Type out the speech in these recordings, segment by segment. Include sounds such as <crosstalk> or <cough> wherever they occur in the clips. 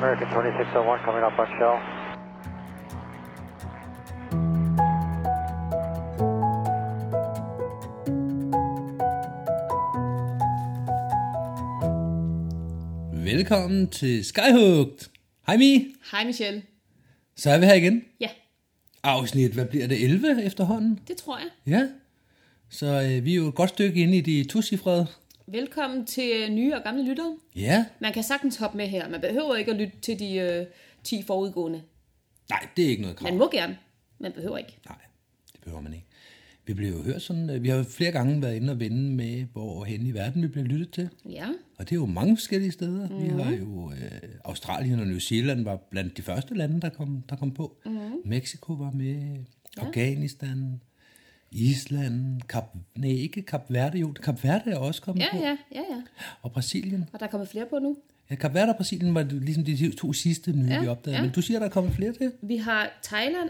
American 2601 coming up on shell. Velkommen til Skyhugt. Hej Mi. Hej Michelle. Så er vi her igen. Ja, Afsnit, hvad bliver det, 11 efterhånden? det tror jeg. Ja. Så øh, vi er jo et godt stykke inde i de tocifrede. Velkommen til øh, nye og gamle lyttere. Ja. Man kan sagtens hoppe med her. Man behøver ikke at lytte til de øh, 10 forudgående. Nej, det er ikke noget krav. Man må gerne. Man behøver ikke. Nej, det behøver man ikke. Vi bliver jo hørt sådan, øh, vi har jo flere gange været inde og vende med, hvor hen i verden vi bliver lyttet til. Ja, Og det er jo mange forskellige steder. Mm-hmm. Mhm. Vi har jo øh, Australien og New Zealand var blandt de første lande, der kom, der kom på. Mhm. Mm-hmm. Mexico var med, ja. Afghanistan, Island, Kap, nej ikke Kap Verde, jo, Kap Verde er også kommet ja, på. ja, ja, ja. Og Brasilien. Og der er kommet flere på nu. Ja, Kap Verde og Brasilien var ligesom de to sidste nye, Ja, vi opdagede. ja. Men du siger, der er kommet flere til? Vi har Thailand,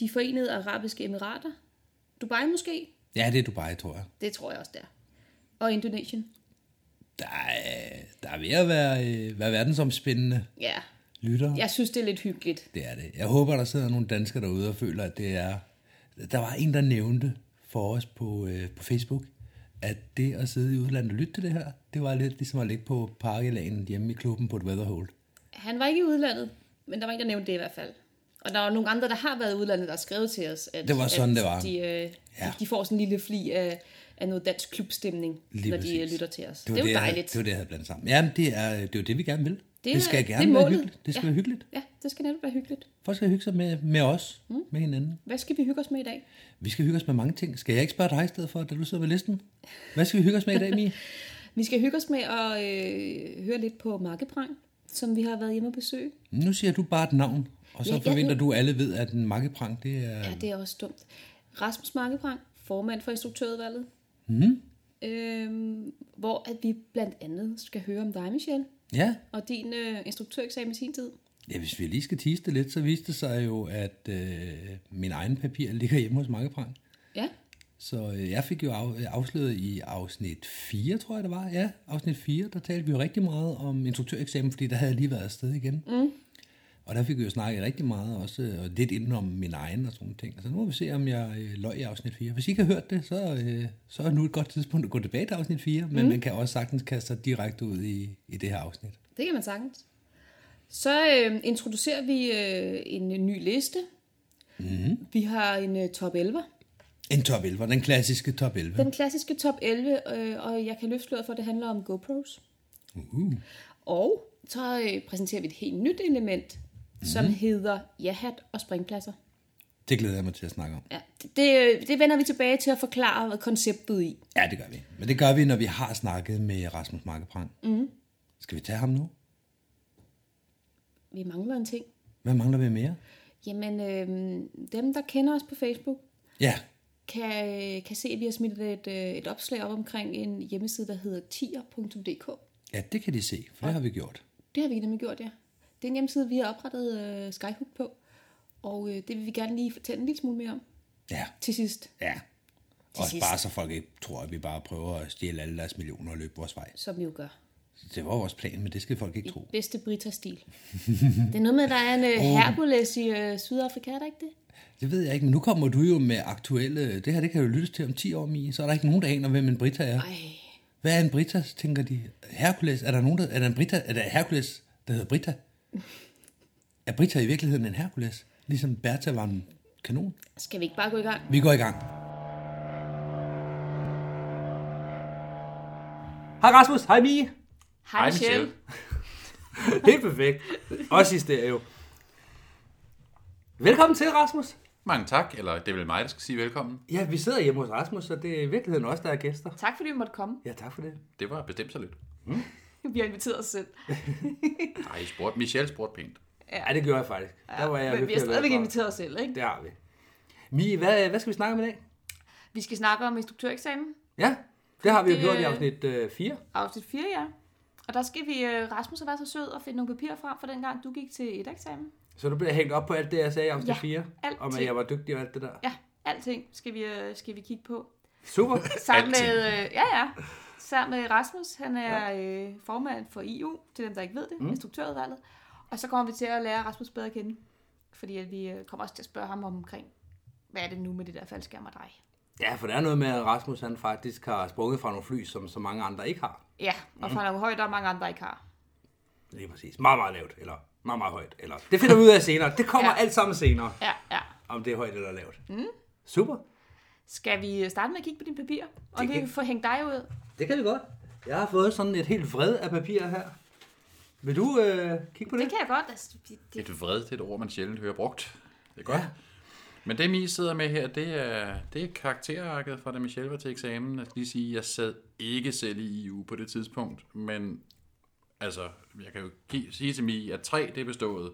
de forenede arabiske emirater, Dubai måske, Ja, det er Dubai, tror jeg. det tror jeg også der. Og Indonesien. Der er, der er ved at være, øh, være verdensomspændende Ja, lytter. jeg synes det er lidt hyggeligt. Det er det. Jeg håber, der sidder nogle danskere derude og føler, at det er... Der var en, der nævnte for os på, øh, på Facebook, at det at sidde i udlandet og lytte til det her, det var lidt ligesom at ligge på parkelanen hjemme i klubben på et weatherhold. Han var ikke i udlandet, men der var en, der nævnte det i hvert fald. Og der var nogle andre, der har været i udlandet, der har skrevet til os, at, Det var sådan, at det var. De, øh, Ja. ja. de får sådan en lille fli af, af noget dansk klubstemning, Lige når de præcis. øh, lytter til os. Det, var det er jo dejligt. Det var det, jeg havde blandet sammen. Jamen, det er, det er jo det, vi gerne vil. Det, Det det skal det gerne er være hyggeligt. Det skal Ja. være hyggeligt. Ja, det skal netop være hyggeligt. Folk skal hygge sig med, med os, mm. med hinanden. Hvad skal vi hygge os med i dag? Vi skal hygge os med mange ting. Skal jeg ikke spørge dig i stedet for, da du sidder ved listen? Hvad skal vi hygge os med i dag, Mie? <laughs> Vi skal hygge os med at øh, høre lidt på Markeprang, som vi har været hjemme og besøge. Nu siger du bare et navn, og så Ja, ja, forventer ved- du, at alle ved, at en makkeprang, det er... Ja, det er også dumt. Rasmus Markeprang, formand for instruktørudvalget. Mhm. Øhm, hvor at vi blandt andet skal høre om dig, Michelle, Ja, og din øh, instruktøreksamen i sin tid. Ja, hvis vi lige skal tease det lidt, så viste det sig jo, at øh, min egen papir ligger hjemme hos Makkeprang. Ja, Så øh, jeg fik jo af, afsløret i afsnit 4, tror jeg det var. Ja, afsnit 4, der talte vi jo rigtig meget om instruktøreksamen, fordi der havde jeg lige været afsted igen. Mm. Og der fik vi jo snakket rigtig meget også, øh, og lidt inden om min egen og sådan nogle ting. Så nu må vi se, om jeg øh, løg i afsnit 4. Hvis I ikke har hørt det, så, øh, så er nu et godt tidspunkt at gå tilbage til afsnit 4, men mm. man kan også sagtens kaste sig direkte ud i, i det her afsnit. det kan man sagtens. Så øh, introducerer vi øh, en ny liste. Mm. Vi har en øh, top 11. En top 11, den klassiske top 11. Den klassiske top 11, øh, og jeg kan løfte sløret for, at det handler om GoPros. Uh. Og så øh, præsenterer vi et helt nyt element, mm. som hedder ja-hat og springpladser. Det glæder jeg mig til at snakke om. Ja, det, det, det vender vi tilbage til at forklare hvad konceptet i. Ja, det gør vi. Men det gør vi, når vi har snakket med Rasmus Markeprang. Mm. Skal vi tage ham nu? Vi mangler en ting. Hvad mangler vi mere? Jamen, øh, dem, der kender os på Facebook, Ja, kan, kan se, at vi har smidt et, øh, et opslag op omkring en hjemmeside, der hedder tier.dk. ja det kan de se, for det har vi gjort. Det har vi nemlig gjort, ja. Det er en hjemmeside, vi har oprettet øh, Skyhook på, og øh, det vil vi gerne lige fortælle en lille smule mere om Ja, til sidst. ja. Også sidst. bare så folk ikke tror, at vi bare prøver at stjæle alle deres millioner og løbe vores vej. Som vi jo gør. Det var vores plan, men det skal folk ikke tro. Bedste Brita-stil. <laughs> det er noget med, at der er en øh, Hercules i øh, Sydafrika, er der ikke det? Det ved jeg ikke, men nu kommer du jo med aktuelle... Det her, det kan jo lyttes til om 10 år, Mie. Så er der ikke nogen, der aner, hvem en Brita er. Ej, Hvad er en Brita, tænker de? Hercules? Er der nogen, der... Er der en Brita? Er der Hercules, der hedder Brita? Er Brita i virkeligheden en Hercules? Ligesom Bertha var en kanon? skal vi ikke bare gå i gang? Vi går i gang. Hej Rasmus, hej Mie. Hej, Michelle. <laughs> Helt perfekt. Også i stereo. Velkommen til, Rasmus. Mange tak, eller det er vel mig, der skal sige velkommen. Ja, vi sidder hjemme hos Rasmus, så det er i virkeligheden også, der er gæster. Tak fordi vi måtte komme. Ja, tak for det. Det var bestemt så lidt. <laughs> Vi har inviteret os selv. <laughs> Nej, spurgte, Michelle spurgte pænt. Ja, det gjorde jeg faktisk. Der var jeg Men vi har stadigvæk for. inviteret os selv, ikke? Det har vi. Mie, hvad, hvad skal vi snakke om i dag? Vi skal snakke om instruktøreksamen. Ja, det har vi jo gjort i afsnit øh, 4. Afsnit 4, ja. Og der skal vi, øh, Rasmus har været så sød og finde nogle papirer frem fra dengang, du gik til et eksamen. Så du bliver hængt op på alt det, jeg sagde i afsnit Ja, 4. alting. Om at jeg var dygtig og alt det der. Ja, alting skal vi, øh, skal vi kigge på. Super. <laughs> Sammen med, øh, ja, ja. Sammen med Rasmus, han er øh, formand for IU, til dem, der ikke ved det, mm. instruktørudvalget. Og så kommer vi til at lære Rasmus bedre at kende. Fordi at vi øh, kommer også til at spørge ham omkring, hvad er det nu med det der faldskærm og dig? Ja, for der er noget med, at Rasmus han faktisk har sprunget fra nogle fly, som så mange andre ikke har. Ja, og fra nogle højder, mange andre ikke har. Lige præcis. Meget, meget lavt, eller meget, meget højt. Eller... Det finder vi ud af senere. Det kommer Ja. <laughs> ja. alt sammen senere, Ja, ja. om det er højt eller lavt. Mm. Super. Skal vi starte med at kigge på dine papirer? Og Det lige kan- få hængt dig ud? Det kan vi godt. Jeg har fået sådan et helt vred af papir her. Vil du øh, kigge på det? Det kan jeg godt. Altså, det, det, Et vred, det er et ord, man sjældent hører brugt. Det er godt. Ja. Men det, Mi sidder med her, det er, det er karakterarket fra da Michelle var til eksamen. Jeg skal lige sige, jeg sad ikke selv i EU på det tidspunkt, men altså, jeg kan jo give, sige til Mi, at 3 det er bestået,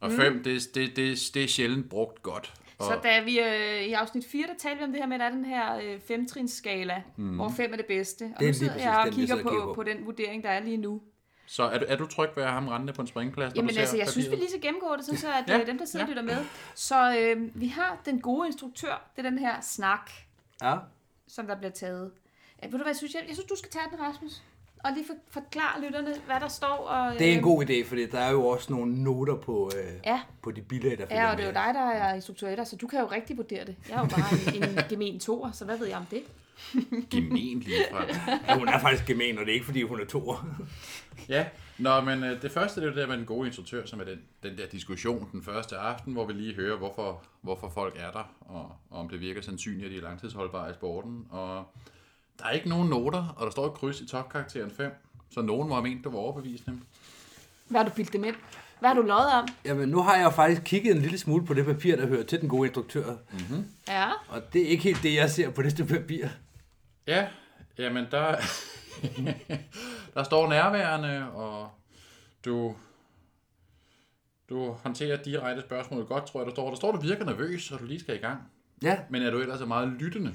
og 5 det, det, det, det er sjældent brugt godt. Og, Så da vi øh, i afsnit 4, der talte vi om det her med, at der er den her øh, femtrinsskala, mm. hvor 5 er det bedste. Og Det er nu sidder jeg og den, kigger og på, kigger på. på. den vurdering, der er lige nu. så er du, er du tryg ved at have ham rendende på en springplads, Jamen du ser altså, jeg synes, vi papiret? lige skal gennemgå det, sådan så at Ja, ja, dem, der sidder ja. lytter med. Så øh, vi har den gode instruktør, det er den her snak, Ja. som der bliver taget. Ja, ved du hvad, jeg synes, jeg, jeg synes, du skal tage den, Rasmus. Og lige for, forklare lytterne, hvad der står. Og, Det er en øh, god idé, for der er jo også nogle noter på, øh, Ja. på de følger Ja, og det er jo dig, der er instruktør så du kan jo rigtig vurdere det. Jeg er jo bare en, en <laughs> gemen toer, så hvad ved jeg om det? Gemen lige fra. Ja, hun er faktisk gemen, og det er ikke, fordi hun er toer. Ja, Nå, men øh, det første det er jo det der med den gode instruktør, som er den, den der diskussion den første aften, hvor vi lige hører, hvorfor, hvorfor folk er der, og, og om det virker sandsynligt, at de er langtidsholdbare i sporten. Og der er ikke nogen noter, og der står et kryds i topkarakteren 5, så nogen må have ment, du var overbevisende. Hvad har du bildt dem ind? Hvad har du lovet om? Jamen, nu har jeg jo faktisk kigget en lille smule på det papir, der hører til den gode instruktør. Ja. Og det er ikke helt det, jeg ser på det stykke papir. Ja, jamen der, <laughs> der står nærværende, og du, du håndterer direkte spørgsmål godt, tror jeg, der står. Der står, du virker nervøs, og du lige skal i gang. Ja, Men er du ellers meget lyttende?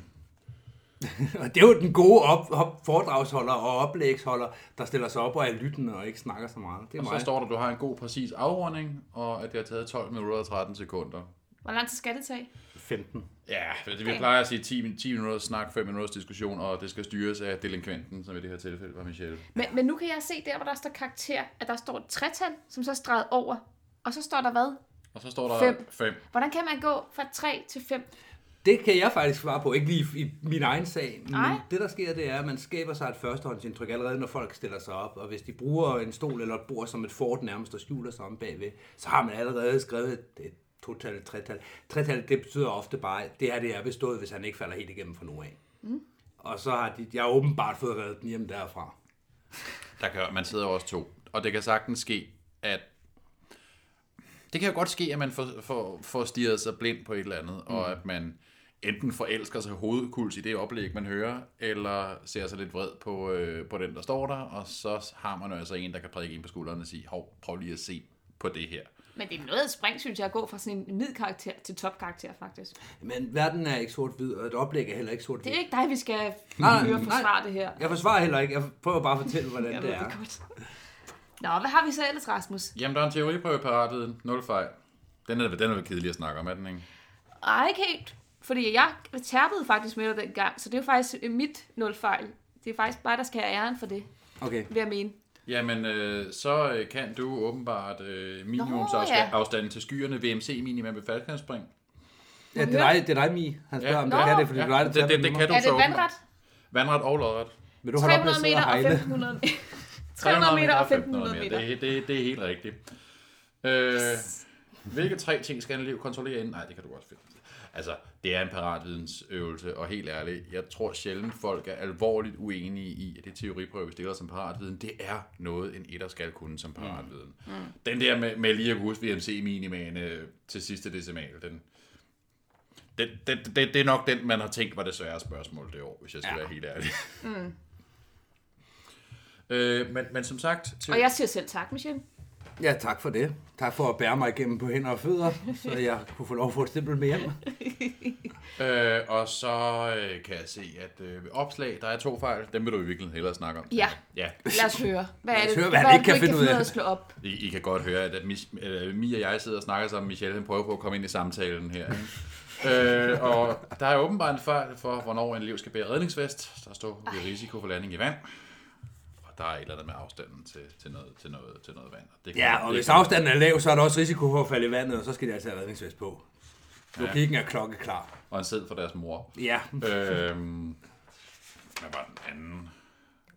<laughs> og det er jo den gode op, op, foredragsholder og oplægsholder, der stiller sig op og er lyttende og ikke snakker så meget. Det er Og så mig. står der, at du har en god, præcis afrunding, og at det har taget 12 minutter og 13 sekunder. Hvor lang tid skal det tage? 15. Ja, det vi plejer at sige 10, 10 minutter snak, 5 minutters diskussion, og det skal styres af delinkventen, som i det her tilfælde var Michelle. Men, men nu kan jeg se der, hvor der står karakter, at der står et tretal, som så er streget over. Og så står der hvad? Og så står der Fem. 5. Hvordan kan man gå fra 3 til 5? Det kan jeg faktisk svare på, ikke lige i min egen sag, men Nej. det der sker, det er, at man skaber sig et førstehåndsindtryk allerede, når folk stiller sig op, og hvis de bruger en stol eller et bord som et fort nærmest og skjuler sig om bagved, så har man allerede skrevet et, et total, et tretal. Tretal, det betyder ofte bare, at det her det er bestået, hvis han ikke falder helt igennem fra nu af. Mm. Og så har de, jeg har åbenbart fået reddet den hjem derfra. Der kan, man sidder også to. Og det kan sagtens ske, at... Det kan jo godt ske, at man får, får, får stirret sig blind på et eller andet, mm. og at man enten forelsker sig hovedkuls i det oplæg, man hører, eller ser sig lidt vred på, øh, på den, der står der, og så har man jo altså en, der kan prikke ind på skulderen og sige, hov, prøv lige at se på det her. Men det er noget spring, synes jeg, at gå fra sådan en midkarakter til topkarakter, faktisk. Men verden er ikke sort-hvid, og et oplæg er heller ikke sort-hvid. Det er ikke dig, vi skal <laughs> høre forsvare det her. Jeg forsvarer heller ikke, jeg prøver bare at fortælle, hvordan <laughs> Jeg det er. det godt. Nå, hvad har vi så ellers, Rasmus? Jamen, der er en teoriprøve på rettet, nul fejl. Den er, den er vel kedelig at snakke om, er den ikke? Ej, ikke helt. Fordi jeg tærpede faktisk med dig dengang, så det er jo faktisk mit nul fejl. Det er faktisk bare, der skal have æren for det, Okay. vil jeg mene. Jamen, øh, så øh, kan du åbenbart øh, minimumsafstanden ja. til skyerne, VMC minimum ved faldskærmsspring. Ja, det er dig, det er dig Mi. Han spørger, om du Nå. kan det, fordi Ja, du er det, det- det- det kan du. Er det så vandret? Vandret og lodret. Vil du holde op med 300 at sidde meter og hejle? 1500 meter. <laughs> 300 meter og 1500 meter. Det, det, det er helt rigtigt. Øh, hvilke tre ting skal en elev kontrollere inden? Nej, det kan du også finde. Altså, det er en paratvidensøvelse, og helt ærligt, jeg tror sjældent folk er alvorligt uenige i, at det teoriprøve, vi stiller som paratviden, det er noget, en etter skal kunne som paratviden. Mm. Den der med, med lige at kunne huske VMC-minimaen øh, til sidste decimal, den, det, det, det, det er nok den, man har tænkt var det svære spørgsmål det år, hvis jeg skal ja. være helt ærlig. Mm. øh, men, men som sagt... Til, Og jeg siger selv tak, Michelle. Ja, tak for det. Tak for at bære mig igennem på hænder og fødder, så jeg kunne få lov at få et stempel med hjem. <laughs> Øh, og så øh, kan jeg se, at øh, ved opslag, der er to fejl. Dem vil du i virkeligheden hellere snakke om. Ja. Ja, Lad os høre. Hvad er Lad os det, høre, hvad han hvad ikke kan du finde ud af. at slå op? I, I kan godt høre, at Mis, øh, Mia og jeg sidder og snakker sammen. Michelle han prøver på at komme ind i samtalen her. <laughs> øh, og der er åbenbart en fejl for, hvornår en elev skal bære redningsvest. Der står ved risiko for landing i vand. Der er et eller andet med afstanden til, til, noget, til, noget, til noget vand. Det kan- Ja, og det hvis kan- afstanden er lav, så er der også risiko for at falde i vandet, og så skal de altså have redningsvest på. Logikken er klokkeklar. Og en sæd for deres mor. Ja. øhm, hvad var den anden?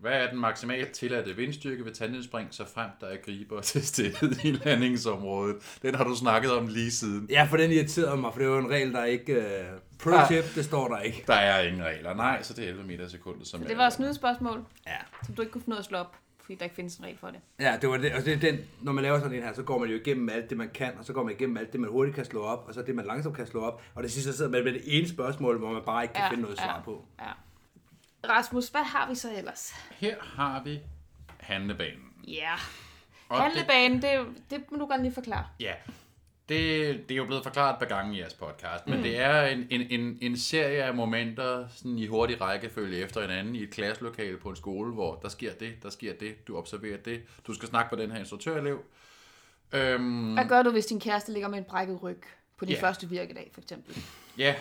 Hvad er den maksimalt tilladte vindstyrke ved tandemspring, så frem der er griber <laughs> til stede i landingsområdet? Den har du snakket om lige siden. Ja, for den irriterede mig, for det er jo en regel, der ikke... Uh, pro Ja. tip, det står der ikke. Der er ingen regler. Nej, så det er 11 meter sekundet. Som Det var et snydespørgsmål, Ja. som du ikke kunne finde ud af at slå op, fordi der ikke findes en regel for det. Ja, det var det, og det er den, når man laver sådan en her, så går man jo igennem alt det, man kan, og så går man igennem alt det, man hurtigt kan slå op, og så det, man langsomt kan slå op, og det sidste så sidder man med det ene spørgsmål, hvor man bare ikke kan finde noget svar på. Ja. Rasmus, hvad har vi så ellers? Her har vi handlebanen. Ja. Og Handlebanen, det, det må du gerne lige forklare. Det, ja, det, det er jo blevet forklaret et par gange i jeres podcast, men mm. det er en, en, en, en serie af momenter sådan i hurtig rækkefølge efter hinanden i et klasselokale på en skole, hvor der sker det, der sker det, du observerer det, du skal snakke med den her instruktørelev. Øhm, Hvad gør du, hvis din kæreste ligger med en brækket ryg på din Ja. første virkedag, for eksempel? ja,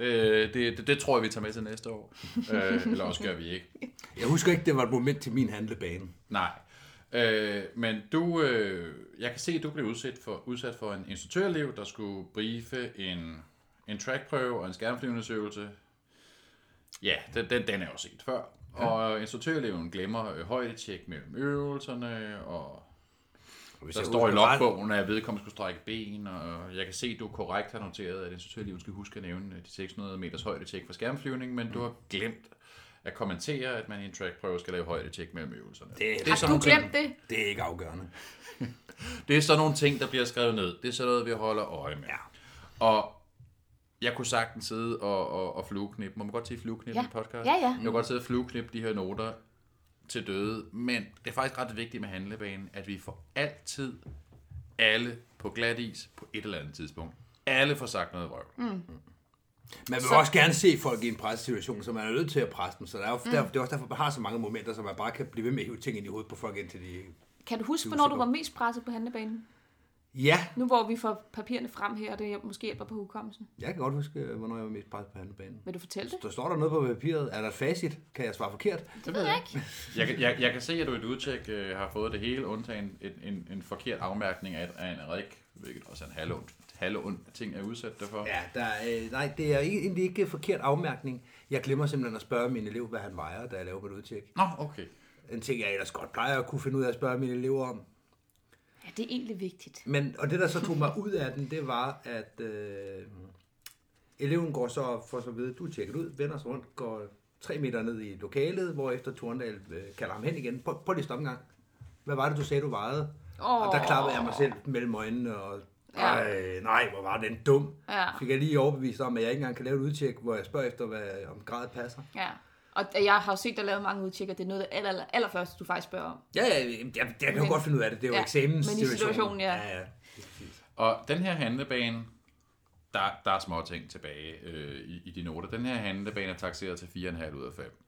det, det, det, det tror jeg, vi tager med til næste år. <laughs> øh, eller også gør vi ikke. Jeg husker ikke, det var et moment til min handlebane. Nej. Øh, men du, øh, jeg kan se, at du blev udsat for, udsat for en instruktørelev, der skulle briefe en, en trackprøve og en skærmflyvningsøvelse. Ja, den, den, den er jo set før. Ja. Og instruktøreleven glemmer øh, højdetjek mellem øvelserne, og Hvis der jeg står i logbogen, at vedkommende skulle strække ben, og jeg kan se, at du korrekt har noteret, at instruktøreleven skal huske at nævne øh, de 600 meters højdetjek for skærmflyvning, men du har glemt at kommentere, at man i en trackprøve skal lave højdetjek mellem øvelserne. Det, det, er Har sådan du nogle ting- glemt det? det er ikke afgørende. <laughs> Det er sådan nogle ting, der bliver skrevet ned. Det er sådan noget, vi holder øje med. Ja. Og jeg kunne sagtens sidde og, og, og flueknip. Må man godt sige flueknip Ja. i podcast? Ja, ja. Jeg kunne godt sidde og flueknip de her noter til døde. Men det er faktisk ret vigtigt med handlebanen, at vi får altid alle på glat is på et eller andet tidspunkt. Alle får sagt noget vrøvl. Mm. Man vil så... også gerne se folk i en pressesituation, så man er nødt til at presse dem. Så der er jo, mm. der, det er også derfor, man har så mange momenter, så man bare kan blive ved med at hive ting ind i hovedet på folk, indtil de... Kan du huske, hvornår du var mest presset på handlebanen? Ja, Nu hvor vi får papirerne frem her, og det måske hjælper på hukommelsen. jeg kan godt huske, hvornår jeg var mest presset på handlebanen. Vil du fortælle det? Der står der noget på papiret. Er der et facit? Kan jeg svare forkert? Det ved jeg ikke. Jeg, kan- jeg, jeg kan se, at du i et udtjek øh, har fået det hele, undtagen en, en, en forkert afmærkning af, af en rik, hvilket også er en halvond, halvond ting er udsat derfor. Ja, der er, øh, nej, det er ikke- egentlig ikke forkert afmærkning. Jeg glemmer simpelthen at spørge min elev, hvad han vejer, da jeg laver mit udtjek. Nå, okay. En ting, jeg ellers godt plejer at kunne finde ud af at spørge mine elever om. Ja, det er egentlig vigtigt. Men, og det, der så tog mig ud af den, det var, at øh, eleven går så for så vidt, du er tjekket ud, vender sig rundt, går tre meter ned i lokalet, hvorefter Torndal øh, kalder ham hen igen. Prøv, prøv lige at stoppe en gang. Hvad var det, du sagde, du vejede? Åh. Og der klappede jeg mig selv mellem øjnene, og Ja. ej, nej, hvor var den dum. Ja. Fik jeg lige overbevist om, at jeg ikke engang kan lave et udtjek, hvor jeg spørger efter, hvad, om gradet passer. Ja. Og jeg har jo set dig lave mange udtjekker. Det er noget af det aller, aller, allerførste, du faktisk spørger om. Ja, ja, jeg, jeg, jeg kan jo Men- godt finde ud af det. Det er jo Ja, eksamenssituationen. men i situationen, ja. ja, ja. Og den her handlebane, der, der er små ting tilbage øh, i, i de noter. Den her handlebane er taxeret til 4,5 ud af 5.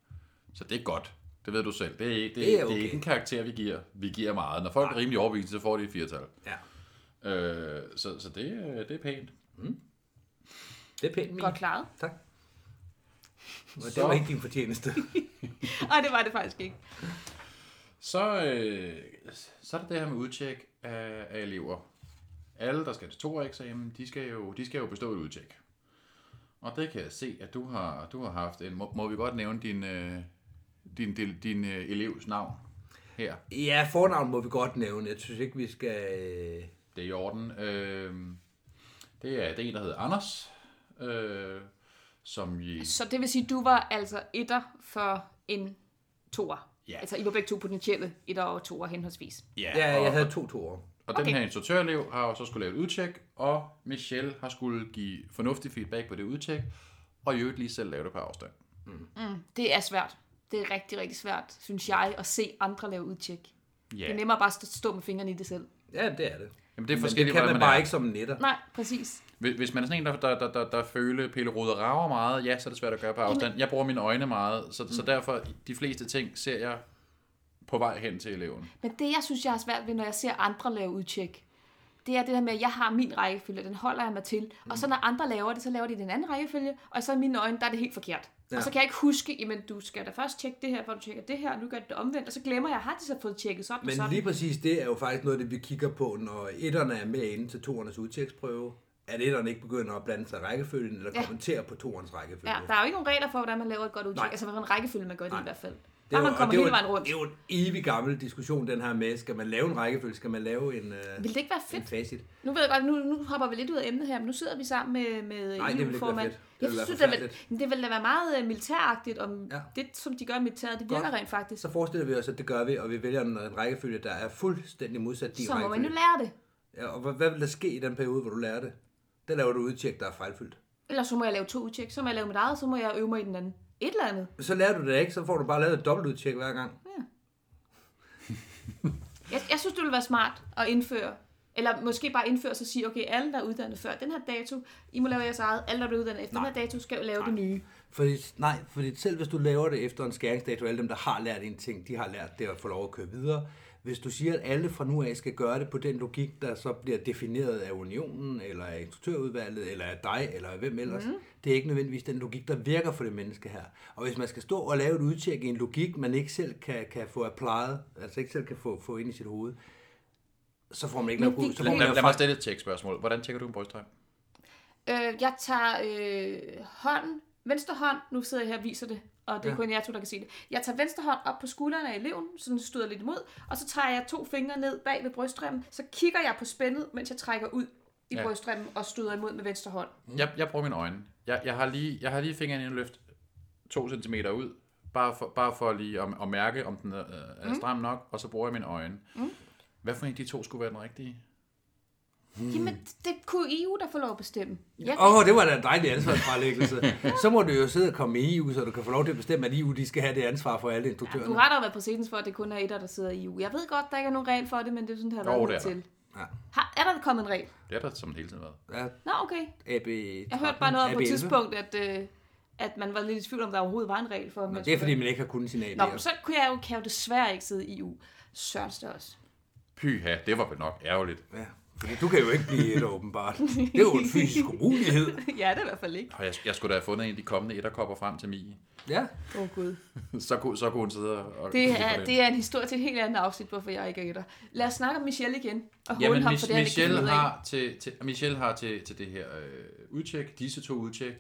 Så det er godt. Det ved du selv. Det er, ikke- det, Det er det okay. er ikke en karakter, vi giver. Vi giver meget. Når folk er rimelig overbeviste, så får de et firtal. ja. Øh, så så det, er- det er pænt. Det er pænt, min. Godt klaret. Tak. Og det var ikke din fortjeneste. <laughs> Nej, det var det faktisk ikke. Så, øh, så er det det her med udtjek af, af elever. Alle, der skal til to eksamen, de skal jo, de skal jo bestå et udtjek. Og det kan jeg se, at du har, du har haft en... Må, må vi godt nævne din, øh, din, din, din øh, elevs navn her? Ja, fornavn må vi godt nævne. Jeg synes ikke, vi skal... øh, Det er i orden. Øh, det, er, det er en, der hedder Anders, øh, som i... Så det vil sige, at du var altså etter for en toer. Ja. Altså, I var begge to potentielle etter og toer henholdsvis. Ja, og, jeg havde to toer. Og den Okay. her instruktørelev har jo så skulle lave et udtjek, og Michelle har skulle give fornuftig feedback på det udtjek, og i øvrigt lige selv lave det på afstand. Det er svært. Det er rigtig, rigtig svært, synes jeg, at se andre lave udtjek. Ja, Det er nemmere bare at stå- med fingrene i det selv. Ja, det er det. Jamen, det er Men forskelligt, det kan man man bare er. ikke som netter. Nej, præcis. Hvis hvis man er sådan en, der, der, der, der, der føler pille ruder rager meget, ja, så er det svært at gøre på afstand. Jeg bruger mine øjne meget, så, så derfor de fleste ting ser jeg på vej hen til eleven. Men det, jeg synes, jeg har svært ved, når jeg ser andre lave udtjek, det er det der med, at jeg har min rækkefølge, den holder jeg mig til. Og så når andre laver det, så laver de den anden rækkefølge, og så i mine øjne, der er det helt forkert. Ja. Og så kan jeg ikke huske, jamen du skal da først tjekke det her, før du tjekker det her, nu gør det omvendt, og så glemmer jeg, har de så fået tjekket sådan Men og sådan. lige præcis det er jo faktisk noget, det vi kigger på, når etterne er med inde til toernes udtjeksprøve. At etterne ikke begynder at blande sig i rækkefølgen, eller Ja. kommentere på toernes rækkefølge. Ja, der er jo ikke nogen regler for, hvordan man laver et godt udtjek. Nej. Altså, hvilken rækkefølge man gør det i hvert fald. Det er, man jo- kommer det er hele vejen rundt. Det er jo en evig gammel diskussion, den her med, skal man lave en rækkefølge, skal man lave en, øh, Vil det ikke være fedt? facit? Nu ved jeg godt, nu, nu hopper vi lidt ud af emnet her, men nu sidder vi sammen med, med Nej, det vil ikke være EU-formand. fedt. Det Jeg synes, det vil, det vil da være meget øh, militæragtigt, om Ja. det, som de gør i militæret, det virker Godt. rent faktisk. Så forestiller vi os, at det gør vi, og vi vælger en, en rækkefølge, der er fuldstændig modsat din Så må man jo rækkefølge. lære det. Ja, og hvad, hvad vil der ske i den periode, hvor du lærer det? Der laver du udtjek, der er fejlfyldt. Ellers så må jeg lave to udtjek, så må jeg lave mit eget, så må jeg øve mig i den anden. Et eller andet. Så lærer du det ikke, så får du bare lavet et dobbeltudtjek hver gang. Jeg, jeg synes, det ville være smart at indføre, eller måske bare indføre så sige, okay, alle, der er uddannet før den her dato, I må lave jeres eget. Alle, der bliver uddannet efter Nej. den her dato, skal lave det nye. Fordi, nej, fordi selv hvis du laver det efter en skæringsdato, alle dem, der har lært en ting, de har lært det at få lov at køre videre. Hvis du siger, at alle fra nu af skal gøre det på den logik, der så bliver defineret af unionen, eller af instruktørudvalget, eller af dig, eller af hvem ellers, mm. det er ikke nødvendigvis den logik, der virker for det menneske her. Og hvis man skal stå og lave et udtjek i en logik, man ikke selv kan, kan få applied, altså ikke selv kan få, få ind i sit hoved, så får man ikke så får Lad, lad, lad mig stille et tjekspørgsmål. Hvordan tjekker du en bryststrøm? Øh, jeg tager øh, hånden, venstre hånd, nu sidder jeg her og viser det, og det er Ja. kun jer to, der kan se det. Jeg tager venstre hånd op på skuldrene af eleven, så den støder lidt imod, og så tager jeg to fingre ned bag ved bryststrømmen, så kigger jeg på spændet, mens jeg trækker ud i Ja. bryststrømmen og støder imod med venstre hånd. Jeg, jeg bruger mine øjne. Jeg, jeg, har lige, jeg har lige fingeren i en løft to centimeter ud, bare for, bare for lige at, at mærke, om den er, er stram nok, og så bruger jeg mine øjne. Mm. Hvad for en af de to skulle være den rigtige? Hmm. Jamen, det kunne EU da få lov at bestemme. Åh, oh, det var da en dejlig ansvarsfralæggelse. så må du jo sidde og komme med EU, så du kan få lov til at bestemme, at EU de skal have det ansvar for alle instruktørerne. du har da været præcedens for, at det kun er etter, der sidder i EU. Jeg ved godt, der ikke er nogen regel for det, men det er sådan, det har været det er til. Ja. Har, er der kommet en regel? Det er der som hele tiden været. Ja, Nå, okay. AB Jeg hørte bare noget om på et tidspunkt, at, øh, at man var lidt i tvivl om, der overhovedet var en regel for. Nå, det er fordi, man ikke har kunnet sin AB. Nå, men så kunne jeg jo, kan jeg jo desværre ikke sidde i EU. Sørens det også. Pyha, det var vel nok ærgerligt. Ja, fordi du kan jo ikke blive et åbenbart. Det er jo en fysisk umulighed. <laughs> ja, det er i hvert fald ikke. Og jeg, jeg skulle da have fundet en af de kommende etterkopper frem til Mie. Ja, Åh oh, gud. <laughs> Så, kunne, så kunne hun sidde og... Det er, det er en historie til et helt andet afsnit, hvorfor jeg ikke er etter. Lad os snakke om Michelle igen. Og Jamen, ham for det, han Michelle af. har, til, til, Michelle har til, til det her øh, udtjek, disse to udtjek,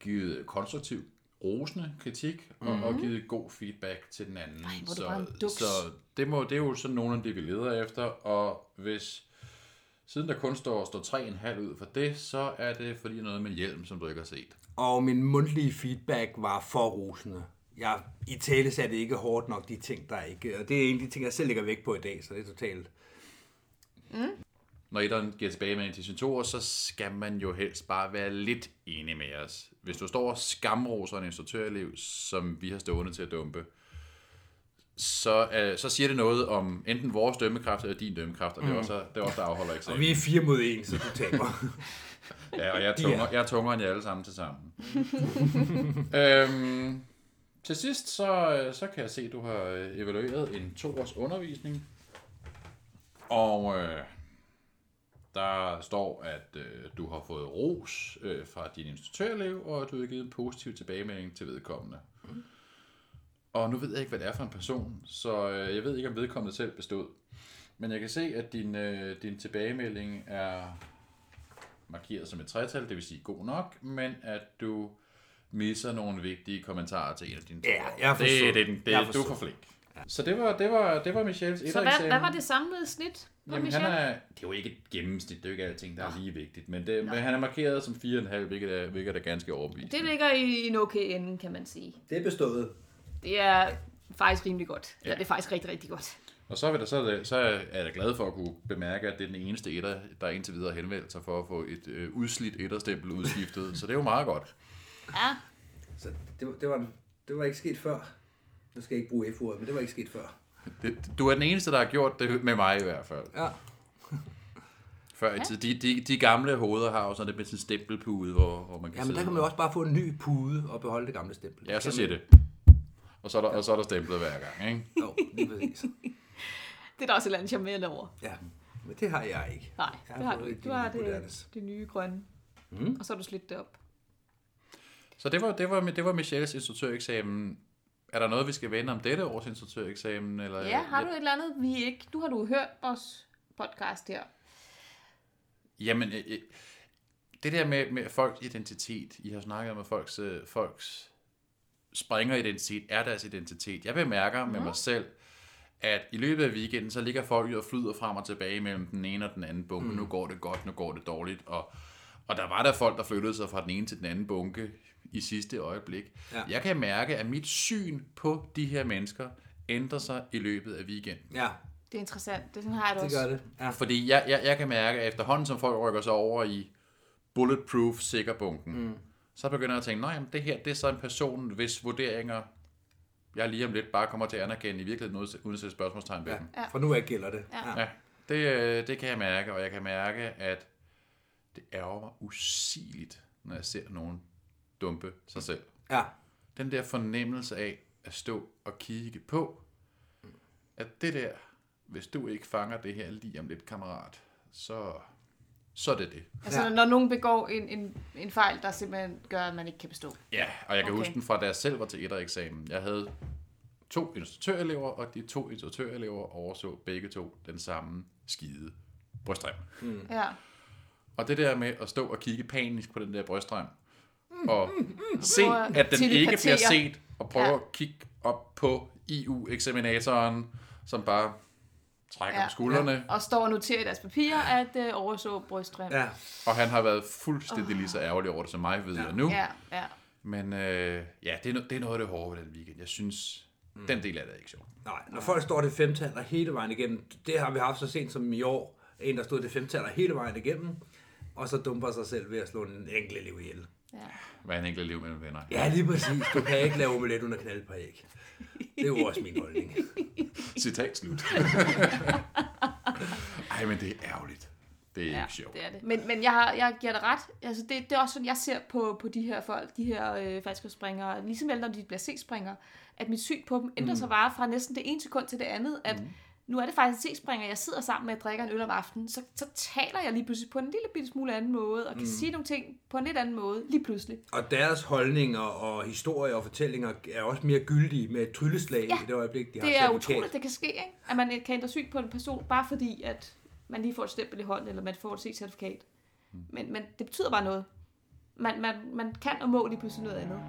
givet konstruktiv rosende kritik og, mm-hmm. og givet god feedback til den anden. Mhm. Ej, hvor du bare en duks. så det, må, det er jo sådan nogle af det, vi leder efter, og hvis siden der kun står, står 3,5 ud for det, så er det fordi noget med hjelm, som du ikke har set. og min mundtlige feedback var for rosende. Jeg i tale satte ikke hårdt nok de ting, der ikke... Og det er en af de ting, jeg selv lægger væk på i dag, så det er totalt... Når etteren giver tilbage med til sin toer, så skal man jo helst bare være lidt enig med os. Hvis du står og skamroser en instruktørelev, som vi har stående til at dumpe, så, øh, så siger det noget om enten vores dømmekraft eller din dømmekraft, og det er også, det er også der afholder Og eksamen. vi er fire mod en, så du taber. Ja, og jeg er tungere, jeg er tungere end jer alle sammen til sammen. øhm, til sidst, så, øh, så kan jeg se, at du har øh, evalueret en to års undervisning. Og øh, der står, at øh, du har fået ros øh, fra din instruktørelev, og at du har givet en positiv tilbagemelding til vedkommende. Og nu ved jeg ikke, hvad det er for en person, så øh, jeg ved ikke, om vedkommende selv bestod. Men jeg kan se, at din, øh, din tilbagemelding er markeret som et tretal, det vil sige god nok, men at du misser nogle vigtige kommentarer til en af dine Ja, jeg forstår. det, det, det, Jeg det, du er forstår. for flink. Så det var, det var, det var Michels Så hvad, hvad var det samlede snit på Jamen, Michelle? han er, det er jo ikke et gennemsnit, det er jo ikke alting, der er lige vigtigt, men, det, men han er markeret som 4,5, hvilket er, hvilket er ganske overbevist. Det ligger i en okay ende, kan man sige. Det er bestået. Det er faktisk rimelig godt. Ja, Ja. det er faktisk rigtig, rigtig godt. Og så, vil der, så, er det- så er jeg glad for at kunne bemærke, at det er den eneste etter, der indtil videre henvendt sig for at få et øh, udslidt etterstempel udskiftet. så det er jo meget godt. Ja, Så det, var- det, var, det var ikke sket før. Nu skal jeg ikke bruge F-ordet, men det var ikke sket før. Det, du er den eneste, der har gjort det med mig i hvert fald. Ja. Før i tid. De, de, de gamle hoveder har jo sådan det med en stempelpude, hvor, hvor man kan Jamen, sidde. der kan man jo også bare få en ny pude og beholde det gamle stempel. Ja, så siger man- det. Og så er der, og så er der stemplet hver gang, ikke? Jo, lige præcis. <laughs> det er der også et eller andet charmerende over. Ja, men det har jeg ikke. Nej, Jeg det har du ikke. Du har det, modernes. det nye grønne. Mm. Og så har du slidt det op. Så det var, det var, det var Michelles instruktøreksamen. Er der noget, vi skal vende om dette års instruktøreksamen? Eller, Ja, har du et eller andet, vi ikke... Nu har du hørt vores podcast her. Jamen, øh, øh, det der med, med folks identitet, I har snakket om, at folks, folks springeridentitet er deres identitet. Jeg bemærker med mig selv, at i løbet af weekenden, så ligger folk og flyder frem og tilbage mellem den ene og den anden bunke. Mm. Nu går det godt, nu går det dårligt. Og, og der var der folk, der flyttede sig fra den ene til den anden bunke i sidste øjeblik. Ja. Jeg kan mærke, at mit syn på de her mennesker ændrer sig i løbet af weekenden. Ja, Det er interessant. Det sådan har jeg det, det også. gør det. Ja. Fordi jeg, jeg, jeg kan mærke, at efterhånden som folk rykker sig over i bulletproof sikkerbunken, mm. Så begynder jeg at tænke, nej, det her det er så en person, hvis vurderinger, jeg lige om lidt bare kommer til at anerkende i virkeligheden, uden at sætte spørgsmålstegn ved ja. dem. For nu af gælder det. Ja. Ja, det, øh, det kan jeg mærke, og jeg kan mærke, at det ærger mig usigeligt, når jeg ser nogen dumpe sig selv. ja. Den der fornemmelse af at stå og kigge på, at det der, hvis du ikke fanger det her lige om lidt, kammerat, så, så er det det. Altså, Ja. når nogen begår en, en, en fejl, der simpelthen gør, at man ikke kan bestå. Ja, og jeg kan Okay. huske den fra, da jeg selv var til ettereksamen. Jeg havde to instruktørelever, og de to instruktørelever overså begge to den samme skide brystrem. Ja. Og det der med at stå og kigge panisk på den der brystrem, og se, Prøve at at den ikke bliver set, og prøve Ja. at kigge op på EU-eksaminatoren, som bare trækker Ja. på skuldrene, Og står og noterer i deres papirer, at øh, overså bryststrøm. Ja. og han har været fuldstændig lige så ærgerlig over det, som mig ved jeg nu. ja, ja. Men øh, ja, det er, no- det er noget af det hårde ved den weekend. Jeg synes, mm. den del af det er ikke sjov. Nej, når folk står det femtaler hele vejen igennem, det har vi haft så sent som i år, en der stod det femtaler hele vejen igennem, og så dumper sig selv ved at slå en enkelt elev ihjel. Ja. Hvad er en enkelt liv mellem venner? Ja, lige præcis. Du kan ikke lave omelet uden at knalde på æg. Det er jo også min holdning. Citat slut. <laughs> Ej, men det er ærgerligt. Det er Ja, ikke sjovt. det er det. Men, men jeg, har, jeg giver dig ret. Altså, det, det er også sådan, jeg ser på, på de her folk, de her øh, falskerspringere, ligesom vel, når de bliver C-springere, at mit syn på dem ændrer sig bare fra næsten det ene sekund til det andet, at nu er det faktisk en C-springer, jeg sidder sammen med og drikker en øl om aftenen, så, så taler jeg lige pludselig på en lille bitte smule anden måde, og kan sige nogle ting på en lidt anden måde, lige pludselig. Og deres holdninger og historier og fortællinger er også mere gyldige med et trylleslag Ja, i det øjeblik, de har Det er utroligt, det kan ske, ikke? at man kan ændre syn på en person, bare fordi, at man lige får et stempel i hånden, eller man får et C-certifikat. Men, men det betyder bare noget. Man, man, man kan og må lige pludselig noget andet.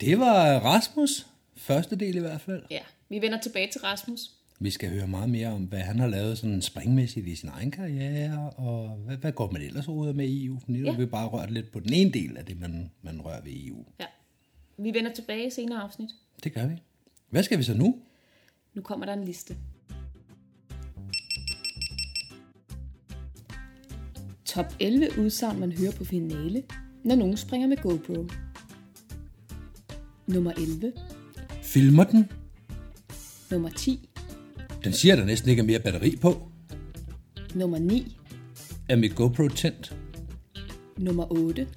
Det var Rasmus. Første del i hvert fald. Ja, vi vender tilbage til Rasmus. Vi skal høre meget mere om, hvad han har lavet sådan springmæssigt i sin egen karriere, og hvad, hvad går man ellers ud med i EU? Nu Ja. vi bare rørt lidt på den ene del af det, man, man rører ved EU. Ja. Vi vender tilbage i senere afsnit. Det gør vi. Hvad skal vi så nu? Nu kommer der en liste. Top 11 udsagn, man hører på finale, når nogen springer med GoPro. Nummer 11. Filmer den? Nummer 10. Den siger, at der næsten ikke er mere batteri på. Nummer 9. Er mit GoPro tændt? Nummer 8.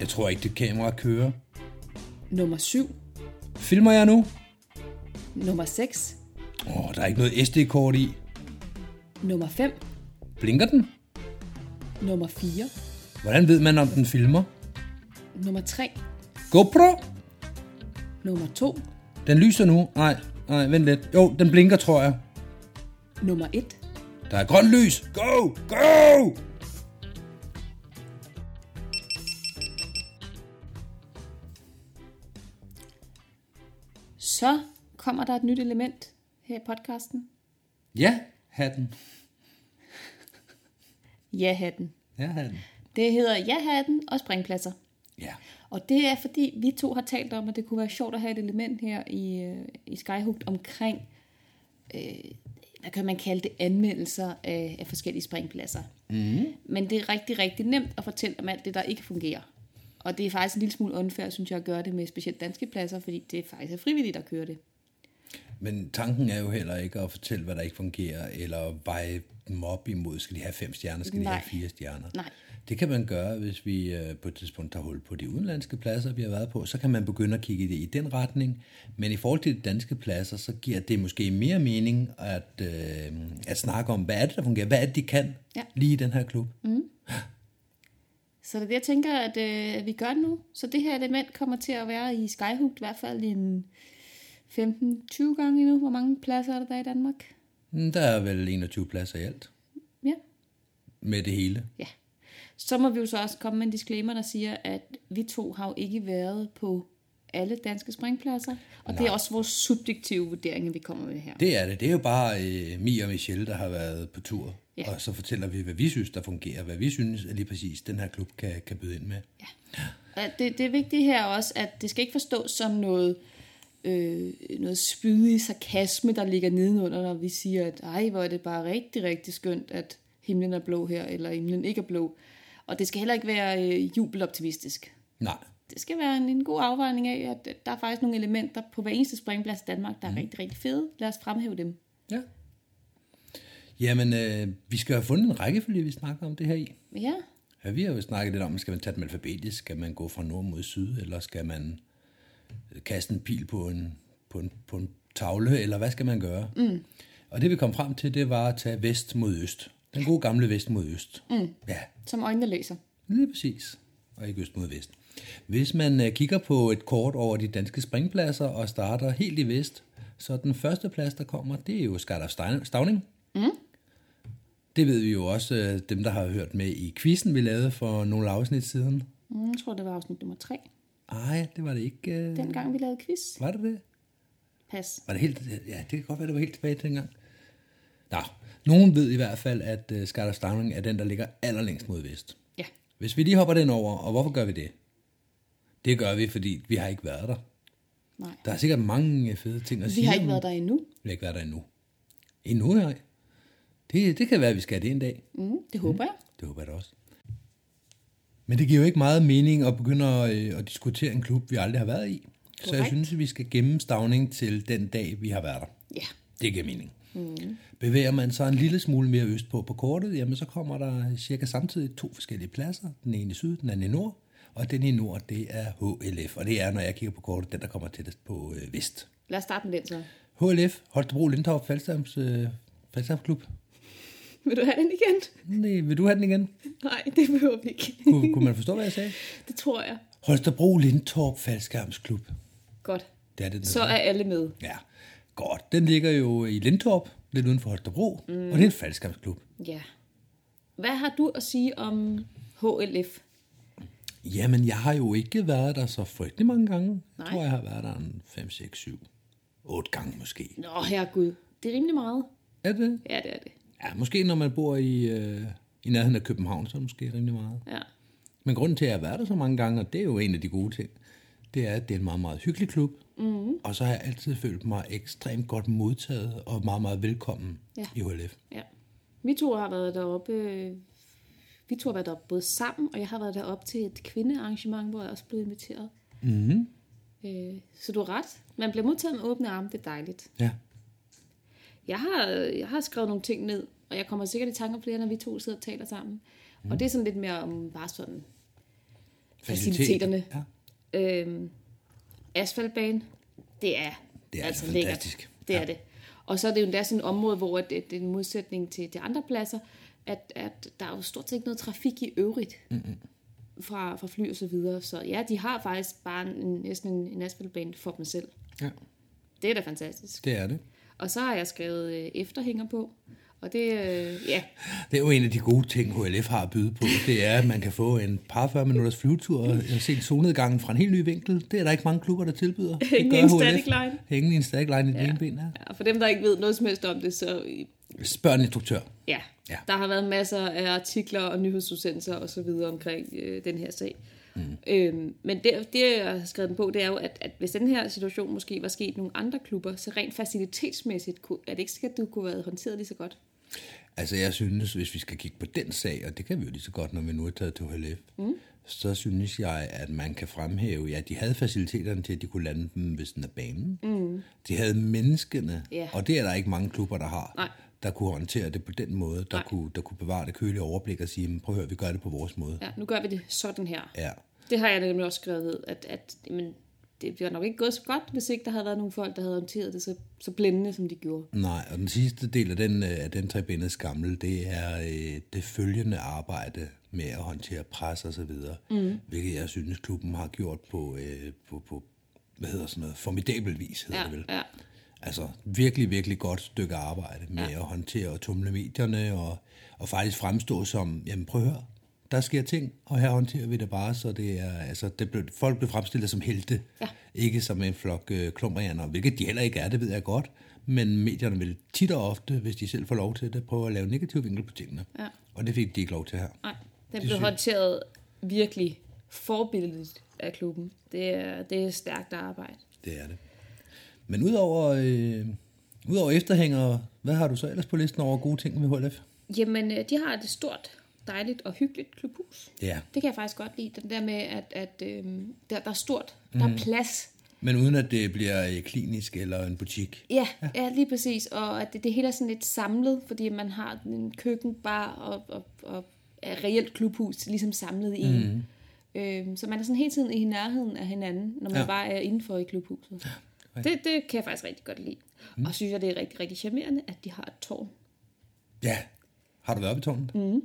Jeg tror ikke, det kamera kører. Nummer 7. Filmer jeg nu? Nummer 6. Åh, der er ikke noget SD-kort i. Nummer 5. Blinker den? Nummer 4. Hvordan ved man, om den filmer? Nummer 3. GoPro? Nummer 2. Den lyser nu. Nej, nej, vent lidt. Jo, den blinker, tror jeg. Nummer 1. Der er grønt lys. Go, go! Så kommer der et nyt element her i podcasten. Ja, hatten. Ja-hatten. Ja, hatten. Det hedder ja-hatten og springpladser. Ja. Og det er fordi, vi to har talt om, at det kunne være sjovt at have et element her i, øh, i Skyhooked omkring, øh, hvad kan man kalde det, anmeldelser af, af forskellige springpladser. Mm. Men det er rigtig, rigtig nemt at fortælle om alt det, der ikke fungerer. Og det er faktisk en lille smule unfair, synes jeg, at gøre det med specielt danske pladser, fordi det faktisk er frivilligt at køre det. Men tanken er jo heller ikke at fortælle, hvad der ikke fungerer, eller veje dem op imod, skal de have fem stjerner, skal de Nej. have fire stjerner. Nej. Det kan man gøre, hvis vi øh, på et tidspunkt tager hul på de udenlandske pladser, vi har været på. Så kan man begynde at kigge i det i den retning. Men i forhold til de danske pladser, så giver det måske mere mening at, øh, at snakke om, hvad er det, der fungerer? Hvad er det, de kan Ja. lige i den her klub? Mm. Så det er det, jeg tænker, at øh, vi gør nu. Så det her element kommer til at være i Skyhook i hvert fald en 15-20 gange endnu. Hvor mange pladser er der der i Danmark? Mm, Der er vel 21 pladser i alt Ja. med det hele. Ja. Så må vi jo så også komme med en disclaimer, der siger, at vi to har jo ikke været på alle danske springpladser. Og Nej. det er også vores subjektive vurdering, vi kommer med her. Det er det. Det er jo bare øh, Mia og Michelle, der har været på tur. Ja. Og så fortæller vi, hvad vi synes, der fungerer. Hvad vi synes, at lige præcis den her klub kan, kan byde ind med. Og Det, det er vigtigt her også, at det skal ikke forstås som noget, øh, noget spydig sarkasme, der ligger nedenunder, når vi siger, at ej, hvor er det bare rigtig, rigtig skønt, at himlen er blå her, eller himlen ikke er blå. Og det skal heller ikke være øh, jubeloptimistisk. Nej. Det skal være en, en god afvejning af, at der er faktisk nogle elementer på hver eneste springplads i Danmark, der er mm. rigtig, rigtig fede. Lad os fremhæve dem. Ja. Jamen, øh, vi skal have fundet en rækkefølge, vi snakker om det her i. Ja, Ja, vi har jo snakket lidt om, skal man tage dem alfabetisk? Skal man gå fra nord mod syd? Eller skal man øh, kaste en pil på en, på en, på en tavle? Eller hvad skal man gøre? Mm. Og det vi kom frem til, det var at tage vest mod øst. Den gode gamle vest mod øst. Mm. Ja, som øjnene læser. Lige præcis. Og ikke øst mod vest. Hvis man øh, kigger på et kort over de danske springpladser og starter helt i vest, så den første plads, der kommer, det er jo Skarder Stavning. Mm. Det ved vi jo også, øh, dem der har hørt med i quizzen, vi lavede for nogle afsnit siden. Mm, jeg tror, det var afsnit nummer tre, Nej, det var det ikke. øh, dengang vi lavede quiz. Var det det? Pas. Var det helt, ja, det kan godt være, det var helt tilbage dengang. Nå, nogen ved i hvert fald, at uh, Skarder Stavning er den, der ligger allerlængst mod vest. Ja. Hvis vi lige hopper den over, og hvorfor gør vi det? Det gør vi, fordi vi har ikke været der. Nej. Der er sikkert mange fede ting at Vi sige. har ikke været der endnu. Vi har ikke været der endnu. Endnu, nej. Det, det kan være, at vi skal det en dag. Mm, det håber jeg. Det håber jeg da også. Men det giver jo ikke meget mening at begynde at, øh, at diskutere en klub, vi aldrig har været i. Så jeg synes, at vi skal gemme stavning til den dag, vi har været der. Ja. Det giver mening. Mm. Bevæger man så en lille smule mere østpå på kortet, jamen så kommer der cirka samtidig to forskellige pladser. Den ene i syd, den anden i nord. Og den i nord, det er HLF. Og det er, når jeg kigger på kortet, den der kommer tættest på øh, vest. Lad os starte med den så. HLF, Holstebro Lindtorp Faldstams, øh, Faldstams Vil du have den igen? Nej, vil du have den igen? Nej, det behøver vi ikke. Kunne, kunne man forstå, hvad jeg sagde? <laughs> Det tror jeg. Holstebro Lindtorp Faldskærmsklub. Godt. Det er det, Så er alle med. Ja, godt. Den ligger jo i Lindtorp, lidt uden for Holstebro, mm. og det er en faldskærmsklub. Ja. Hvad har du at sige om HLF? Jamen, jeg har jo ikke været der så frygtelig mange gange. Jeg Nej. tror, jeg har været der en 5, 6, 7, 8 gange måske. Nå, herregud. Det er rimelig meget. Er det? Ja, det er det. Ja, måske når man bor i, øh, i nærheden af København, så er det måske rimelig meget. Ja. Men grunden til, at jeg har været der så mange gange, og det er jo en af de gode ting, det er, at det er en meget, meget hyggelig klub. Mm. Og så har jeg altid følt mig ekstremt godt modtaget og meget, meget velkommen Ja. i HLF. ja. Vi to har været deroppe... øh, Vi to har været deroppe både sammen, og jeg har været deroppe til et kvindearrangement, hvor jeg også blev inviteret. Mm. Øh, så du har ret. Man bliver modtaget med åbne arme. Det er dejligt. Ja. Jeg har, jeg har skrevet nogle ting ned, og jeg kommer sikkert i tanke om flere, når vi to sidder og taler sammen. Mm. Og det er sådan lidt mere om bare sådan faciliteterne. Ja. Øhm, asfaltbane, det er, Det er altså altså lækkert. fantastisk. Det er Ja. det. Og så er det jo endda sådan et område, hvor det, det er en modsætning til de andre pladser, at, at der er jo stort set ikke noget trafik i øvrigt mm-hmm. fra, fra fly og så videre. Så ja, de har faktisk bare en, næsten en, en asfaltbane for dem selv. ja, Det er da fantastisk. det er det. Og så har jeg skrevet øh, efterhænger på. Og det, øh, ja, Det er jo en af de gode ting, HLF har at byde på. Det er, at man kan få en par 40 minutters flyvetur og se solnedgangen fra en helt ny vinkel. Det er der ikke mange klubber, der tilbyder. <laughs> Gør i en static line. Hængende i en static line i det ene ben. Ja. ja, for dem, der ikke ved noget som helst om det, så Spørg en instruktør. Ja, Ja. der har været masser af artikler og nyhedsudsendelser og så videre omkring øh, den her sag. Mm. Øhm, men det, det, jeg har skrevet den på, det er jo, at, at hvis den her situation måske var sket i nogle andre klubber, så rent facilitetsmæssigt, kunne, er det ikke sikkert, at det kunne have håndteret lige så godt? Altså jeg synes, hvis vi skal kigge på den sag, og det kan vi jo lige så godt, når vi nu er taget til HLF, mm. så synes jeg, at man kan fremhæve, ja, de havde faciliteterne til, at de kunne lande dem ved sådan af banen. Mm. De havde menneskene, Ja. og det er der ikke mange klubber, der har, Nej. der kunne håndtere det på den måde, der, Nej. kunne, der kunne bevare det kølige overblik og sige, "Men prøv at høre, vi gør det på vores måde. Ja, nu gør vi det sådan her. Ja. Det har jeg nemlig også skrevet ved, at, at jamen, det bliver nok ikke gået så godt, hvis ikke der havde været nogle folk, der havde håndteret det så, så blændende, som de gjorde. Nej, og den sidste del af den, øh, af den trebindede skammel, det er øh, det følgende arbejde med at håndtere pres og så videre, mm. hvilket jeg synes, klubben har gjort på, øh, på, på hvad hedder sådan noget, formidabel vis, hedder Ja, det vel. ja. Altså virkelig, virkelig godt stykke arbejde med ja. at håndtere og tumle medierne og, og faktisk fremstå som, jamen prøv at høre, der sker ting, og her håndterer vi det bare, så det er, altså, det blev, folk blev fremstillet som helte, Ja. ikke som en flok øh, klumrianer, hvilket de heller ikke er, det ved jeg godt, men medierne vil tit og ofte, hvis de selv får lov til det, prøve at lave negativ vinkel på tingene. Ja. Og det fik de ikke lov til her. Nej, den Det blev håndteret virkelig forbilledeligt af klubben. Det er, det er stærkt arbejde. Det er det. Men udover, øh, udover efterhænger, hvad har du så ellers på listen over gode ting ved HLF? Jamen, øh, de har et stort, dejligt og hyggeligt klubhus. Ja, Det kan jeg faktisk godt lide. Den der med, at, at øh, der, der er stort. Der er plads. men uden at det bliver øh, klinisk eller en butik. Ja, ja, lige præcis. Og at det, det hele er sådan lidt samlet, fordi man har en køkkenbar og, og, og er reelt klubhus ligesom samlet i en. Mm. Øhm, så man er sådan hele tiden i nærheden af hinanden, når man Ja. ja. bare er indenfor i klubhuset. Det, det kan jeg faktisk rigtig godt lide. Mm. Og synes jeg, det er rigtig, rigtig charmerende, at de har et tårn. Ja. Har du været på tårnet? Mm.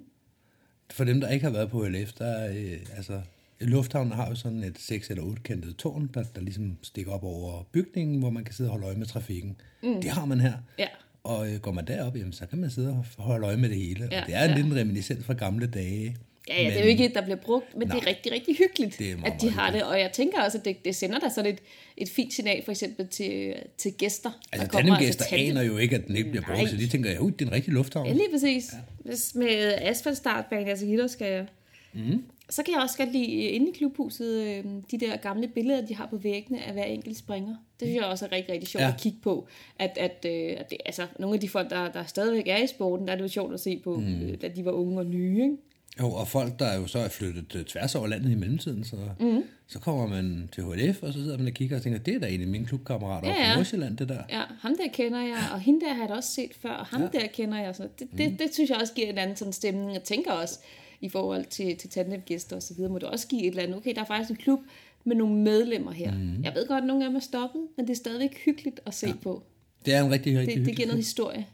For dem, der ikke har været på HLF, der er, øh, altså, Lufthavnen har jo sådan et 6 eller 8 kantet tårn, der, der ligesom stikker op over bygningen, hvor man kan sidde og holde øje med trafikken. Mm. Det har man her. Ja. Og øh, går man derop, jamen, så kan man sidde og holde øje med det hele. Ja, og det er en ja. lille reminiscens fra gamle dage. Ja, ja, det er jo ikke et, der bliver brugt, men Nej, det er rigtig, rigtig hyggeligt, Det er meget, at de meget har det. Og jeg tænker også, at det, det sender da sådan et, et fint signal, for eksempel til, til gæster. Altså, tandemgæster tandem- aner jo ikke, at den ikke bliver brugt, Nej. så de tænker, uh, det er en rigtig lufthavn. Ja, lige præcis. Ja. Hvis med asfaltstartbane, altså Hitler skal jeg... Mm. Så kan jeg også godt lide øh, inde i klubhuset, øh, de der gamle billeder, de har på væggene af hver enkelt springer. Det synes jeg også er rigtig, rigtig sjovt Ja. at kigge på. At, at, øh, at det, altså, nogle af de folk, der, der stadigvæk er i sporten, der er det jo sjovt at se på, mm. da de var unge og nye. Ikke? Jo, og folk, der jo så er flyttet øh, tværs over landet i mellemtiden, så, mm. så kommer man til HLF, og så sidder man og kigger og tænker, det er da en af mine klubkammerater Ja, ja, fra Nordsjælland, det der. Ja, ham der kender jeg, og hende der har jeg da også set før, og ham ja. der kender jeg. Så det, det, det, synes jeg også giver en anden sådan stemning. Jeg tænker også, i forhold til, til tandemgæster og så videre, må det også give et eller andet. Okay, der er faktisk en klub med nogle medlemmer her. Mm. Jeg ved godt, at nogle af dem er stoppet, men det er stadigvæk hyggeligt at se ja. på. Det er en rigtig, rigtig Det, det giver noget historie.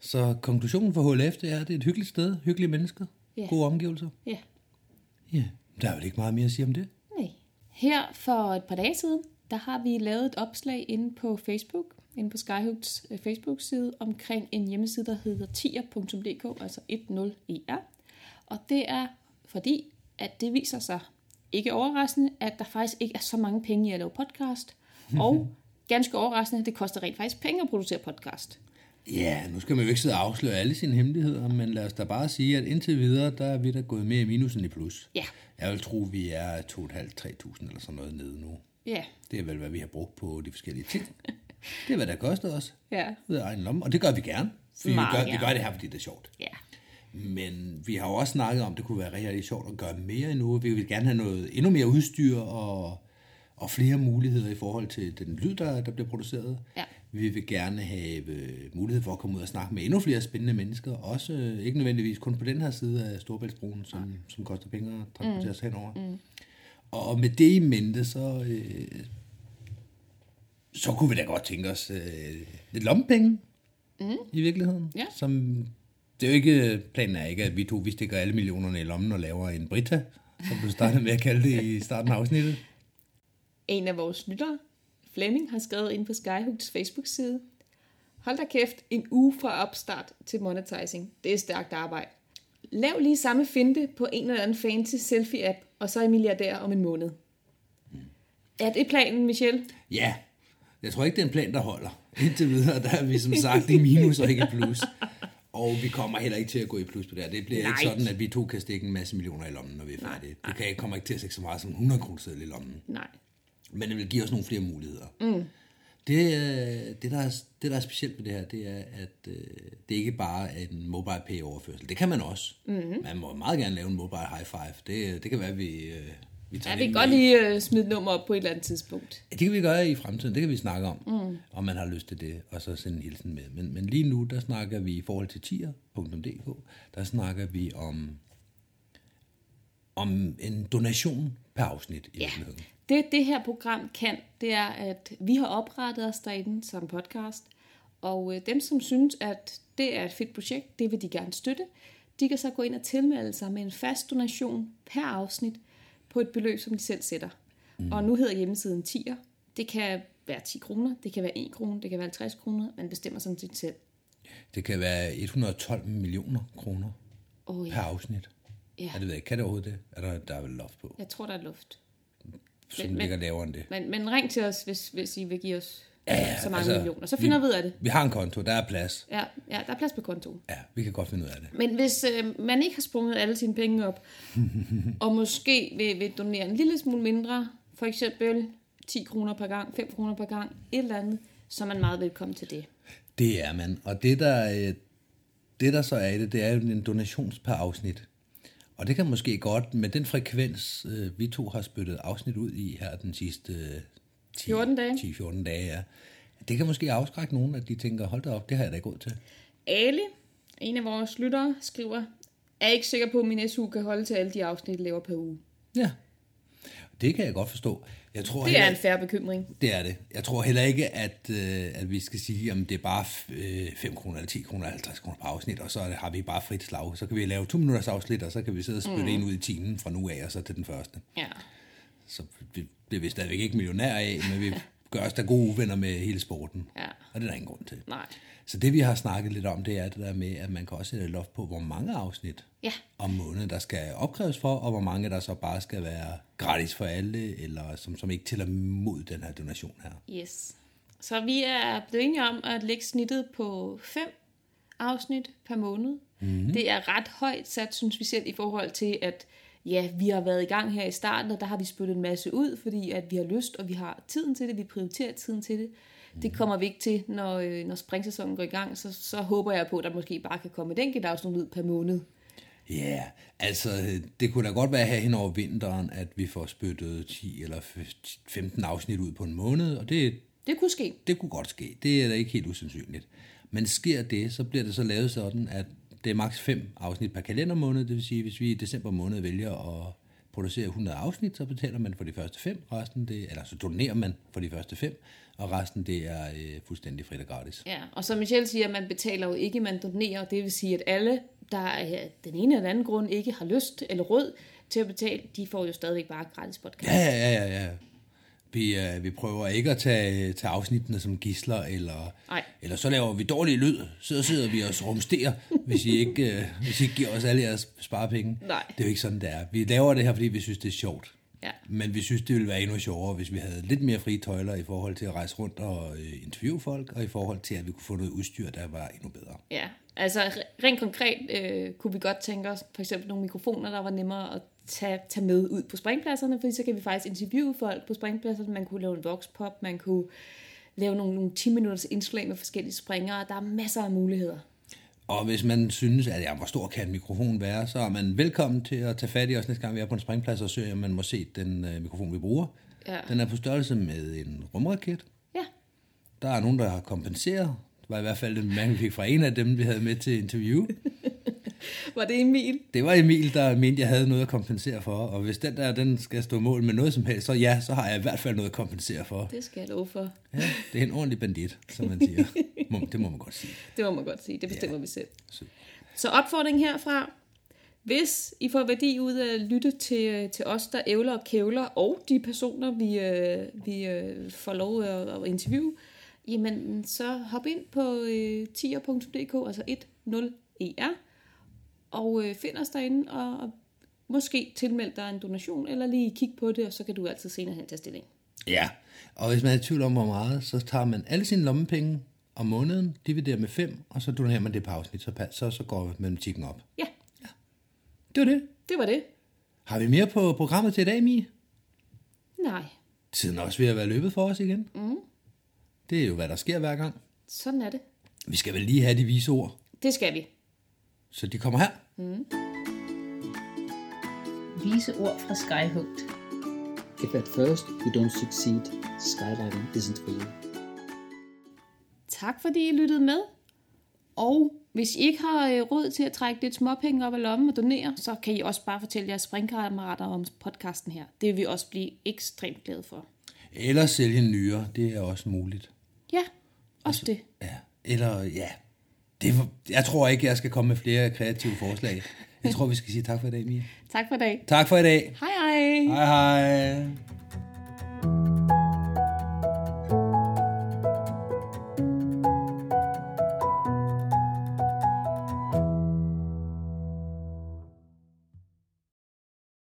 Så konklusionen for HLF, det er, at det er et hyggeligt sted, hyggelige mennesker, Ja. gode omgivelser. Ja. Ja, der er vel ikke meget mere at sige om det. Nej. Her for et par dage siden, der har vi lavet et opslag inde på Facebook, inde på Skyhooks øh, Facebook-side, omkring en hjemmeside, der hedder tier.dk, altså 10er. Og det er fordi, at det viser sig, ikke overraskende, at der faktisk ikke er så mange penge i at lave podcast. <laughs> Og ganske overraskende, det koster rent faktisk penge at producere podcast. Ja, nu skal man jo ikke sidde og afsløre alle sine hemmeligheder, men lad os da bare sige, at indtil videre, der er vi da gået mere i minus end i plus. Ja, Jeg vil tro, vi er 2.500-3.000 eller sådan noget nede nu. ja, Det er vel, hvad vi har brugt på de forskellige ting. Det er, hvad det har kostet os. ja, Ud af egen lomme, og det gør vi gerne. Fordi vi Meget gør, vi gør det her, fordi det er sjovt. ja. Men vi har jo også snakket om, at det kunne være rigtig, rigtig sjovt at gøre mere endnu. Vi vil gerne have noget endnu mere udstyr og, og flere muligheder i forhold til den lyd, der, der bliver produceret. Ja. Vi vil gerne have øh, mulighed for at komme ud og snakke med endnu flere spændende mennesker. Også øh, ikke nødvendigvis kun på den her side af Storbæltsbroen, som, som koster penge at transportere mm. sig henover. Mm. Og med det i mente, så, øh, så kunne vi da godt tænke os øh, lidt lommepenge mm. i virkeligheden. Ja. Som, det er jo ikke, planen er ikke, at vi to vi stikker alle millionerne i lommen og laver en Brita, som du startede med at kalde det i starten af afsnittet. En af vores lyttere, Flemming, har skrevet ind på Skyhooks Facebook-side. Hold da kæft, en uge fra opstart til monetizing. Det er stærkt arbejde. Lav lige samme finte på en eller anden fancy selfie-app, og så er I milliardær om en måned. Er det planen, Michelle? Ja, jeg tror ikke, det er en plan, der holder. Indtil videre, der er vi som sagt i minus og ikke i plus. Og vi kommer heller ikke til at gå i plus på det her. Det bliver Nej. ikke Nej. sådan, at vi to kan stikke en masse millioner i lommen, når vi er færdige. Det kan, kommer ikke til at stikke så meget som 100 kroner i lommen. Nej. Men det vil give os nogle flere muligheder. Mm. Det, øh, det, der er, det, der er specielt ved det her, det er, at øh, det ikke bare er en mobile pay overførsel. Det kan man også. Mm-hmm. Man må meget gerne lave en mobile high five. Det, det kan være, at vi, øh, vi tager Ja, vi kan godt lige smide nummer op på et eller andet tidspunkt. Ja, det kan vi gøre i fremtiden, det kan vi snakke om, mm. om man har lyst til det, og så sende en hilsen med. Men, men lige nu, der snakker vi i forhold til tier.dk, der snakker vi om, om en donation per afsnit i Ja. virkeligheden. Det, det her program kan, det er, at vi har oprettet os derinde som podcast, og øh, dem, som synes, at det er et fedt projekt, det vil de gerne støtte, de kan så gå ind og tilmelde sig med en fast donation per afsnit på et beløb, som de selv sætter. Mm. Og nu hedder hjemmesiden tier. Det kan være 10 kroner, det kan være 1 krone, det kan være 50 kroner, man bestemmer sådan set selv. Det kan være 112 millioner kroner Oh, per ja. afsnit. Ja. Ja, det. Kan det overhovedet det? Er der, der er vel loft på, Jeg tror, der er luft. Som men- ligger lavere end det. Men, men ring til os, hvis, hvis I vil give os ja, så mange altså, millioner. Så finder vi ud af det. Vi har en konto, der er plads. Ja, ja, der er plads på kontoen. Ja, vi kan godt finde ud af det. Men hvis øh, man ikke har sprunget alle sine penge op, <laughs> og måske vil, vil donere en lille smule mindre, for eksempel 10 kroner per gang, 5 kroner per gang, et eller andet, så er man meget velkommen til det. Det er man. Og det der, øh, det, der så er i det, det er jo en donation per afsnit. Og det kan måske godt, med den frekvens, øh, vi to har spyttet afsnit ud i her den sidste øh, 10, 14 dage. 10-14 dage, ja. Det kan måske afskrække nogen, at de tænker, hold da op, det har jeg da ikke råd til. Ali, en af vores lyttere, skriver, er ikke sikker på, at min SU kan holde til alle de afsnit, jeg laver per uge. Ja, det kan jeg godt forstå. Jeg tror Det heller- er en færre bekymring. Det er det. Jeg tror heller ikke, at, øh, at vi skal sige, om det er bare øh, 5 kroner, eller 10 kroner, eller 50 kroner per afsnit, og så har vi bare frit slag. Så kan vi lave to minutters afsnit, og så kan vi sidde og spytte mm. en ud i timen fra nu af, og så til den første. Ja. Så vi bliver vi stadigvæk ikke millionær af, men vi gør os da gode uvenner med hele sporten. Ja. Og det er der ingen grund til. Nej. Så det vi har snakket lidt om, det er det der med, at man kan også sætte et loft på, hvor mange afsnit Ja. om måneden, der skal opkræves for, og hvor mange der så bare skal være gratis for alle, eller som, som ikke tæller mod den her donation her. Yes. Så vi er blevet enige om at lægge snittet på 5 afsnit per måned. Mm. Det er ret højt sat, synes vi selv, i forhold til, at ja, vi har været i gang her i starten, og der har vi spyttet en masse ud, fordi at vi har lyst, og vi har tiden til det, vi prioriterer tiden til det. Det kommer vi ikke til, når, øh, når springsæsonen går i gang, så, så håber jeg på, at der måske bare kan komme et enkelt afsnit ud per måned. Ja, yeah, altså det kunne da godt være her hen over vinteren, at vi får spyttet 10 eller 15 afsnit ud på en måned, og det, Det kunne ske. det kunne godt ske. Det er da ikke helt usandsynligt. Men sker det, så bliver det så lavet sådan, at det er maks 5 afsnit per kalendermåned, det vil sige, hvis vi i december måned vælger at producere 100 afsnit, så betaler man for de første 5, resten det, eller så donerer man for de første 5, og resten det er øh, fuldstændig frit og gratis. Ja, og som Michelle siger, man betaler jo ikke, man donerer. Det vil sige, at alle, der af den ene eller anden grund ikke har lyst eller råd til at betale, de får jo stadigvæk bare gratis podcast. Ja, ja, ja, ja. Vi, øh, vi prøver ikke at tage, tage afsnittene som gisler, eller, Nej. eller så laver vi dårlig lyd. Så sidder vi og rumsterer, hvis I ikke, øh, hvis I ikke giver os alle jeres sparepenge. Nej. Det er jo ikke sådan, det er. Vi laver det her, fordi vi synes, det er sjovt. Ja. Men vi synes, det ville være endnu sjovere, hvis vi havde lidt mere frie tøjler i forhold til at rejse rundt og øh, interviewe folk, og i forhold til, at vi kunne få noget udstyr, der var endnu bedre. Ja, altså re- rent konkret øh, kunne vi godt tænke os for eksempel nogle mikrofoner, der var nemmere at tage, tage med ud på springpladserne, fordi så kan vi faktisk interviewe folk på springpladserne. Man kunne lave en voxpop, man kunne lave nogle, nogle 10 minutters indslag med forskellige springere. Der er masser af muligheder. Og hvis man synes, at ja, hvor stor kan en mikrofon være, så er man velkommen til at tage fat i os næste gang, vi er på en springplads og søger, om man må se den øh, mikrofon, vi bruger. Ja. Den er på størrelse med en rumraket. Ja, Der er nogen, der har kompenseret. Det var i hvert fald den mand, vi fik fra en af dem, vi havde med til interview. <laughs> <laughs> var det Emil? Det var Emil, der mente, jeg havde noget at kompensere for. Og hvis den der, den skal stå mål med noget som helst, så ja, så har jeg i hvert fald noget at kompensere for. Det skal jeg love for. Ja, det er en ordentlig bandit, som man siger. <laughs> Det må man godt sige. Det må man godt sige. Det bestemmer ja. vi selv. Så- Så opfordring herfra. Hvis I får værdi ud af at lytte til, til os, der ævler og kævler, og de personer, vi, øh, vi øh, får lov at, interviewe, jamen så hop ind på øh, tier.dk, altså 10er, og øh, find os derinde, og, og måske tilmeld dig en donation, eller lige kig på det, og så kan du altid senere hen tage stilling. Ja, og hvis man er i tvivl om, hvor meget, så tager man alle sine lommepenge om måneden, dividerer med 5, og så donerer man det på afsnit, så, så, så går matematikken op. Ja, Det var det. det var det. Har vi mere på programmet til i dag, Mie? Nej. Tiden er også ved at være løbet for os igen. Mm. Det er jo, hvad der sker hver gang. Sådan er det. Vi skal vel lige have de vise ord, Det skal vi. så de kommer her. Vise ord fra Skyhugt. If at first you don't succeed, skydiving isn't for you. Tak fordi I lyttede med. Og hvis I ikke har øh, råd til at trække lidt småpenge op af lommen og donere, så kan I også bare fortælle jeres springkammerater om podcasten her. Det vil vi også blive ekstremt glade for. Eller sælge en nyere, det er også muligt. Ja, også det. Ja. Eller, ja. Det jeg tror ikke, jeg skal komme med flere kreative forslag. Jeg tror, vi skal sige tak for i dag, Mia. Tak for i dag. Tak for i dag. Hej hej. Hej hej.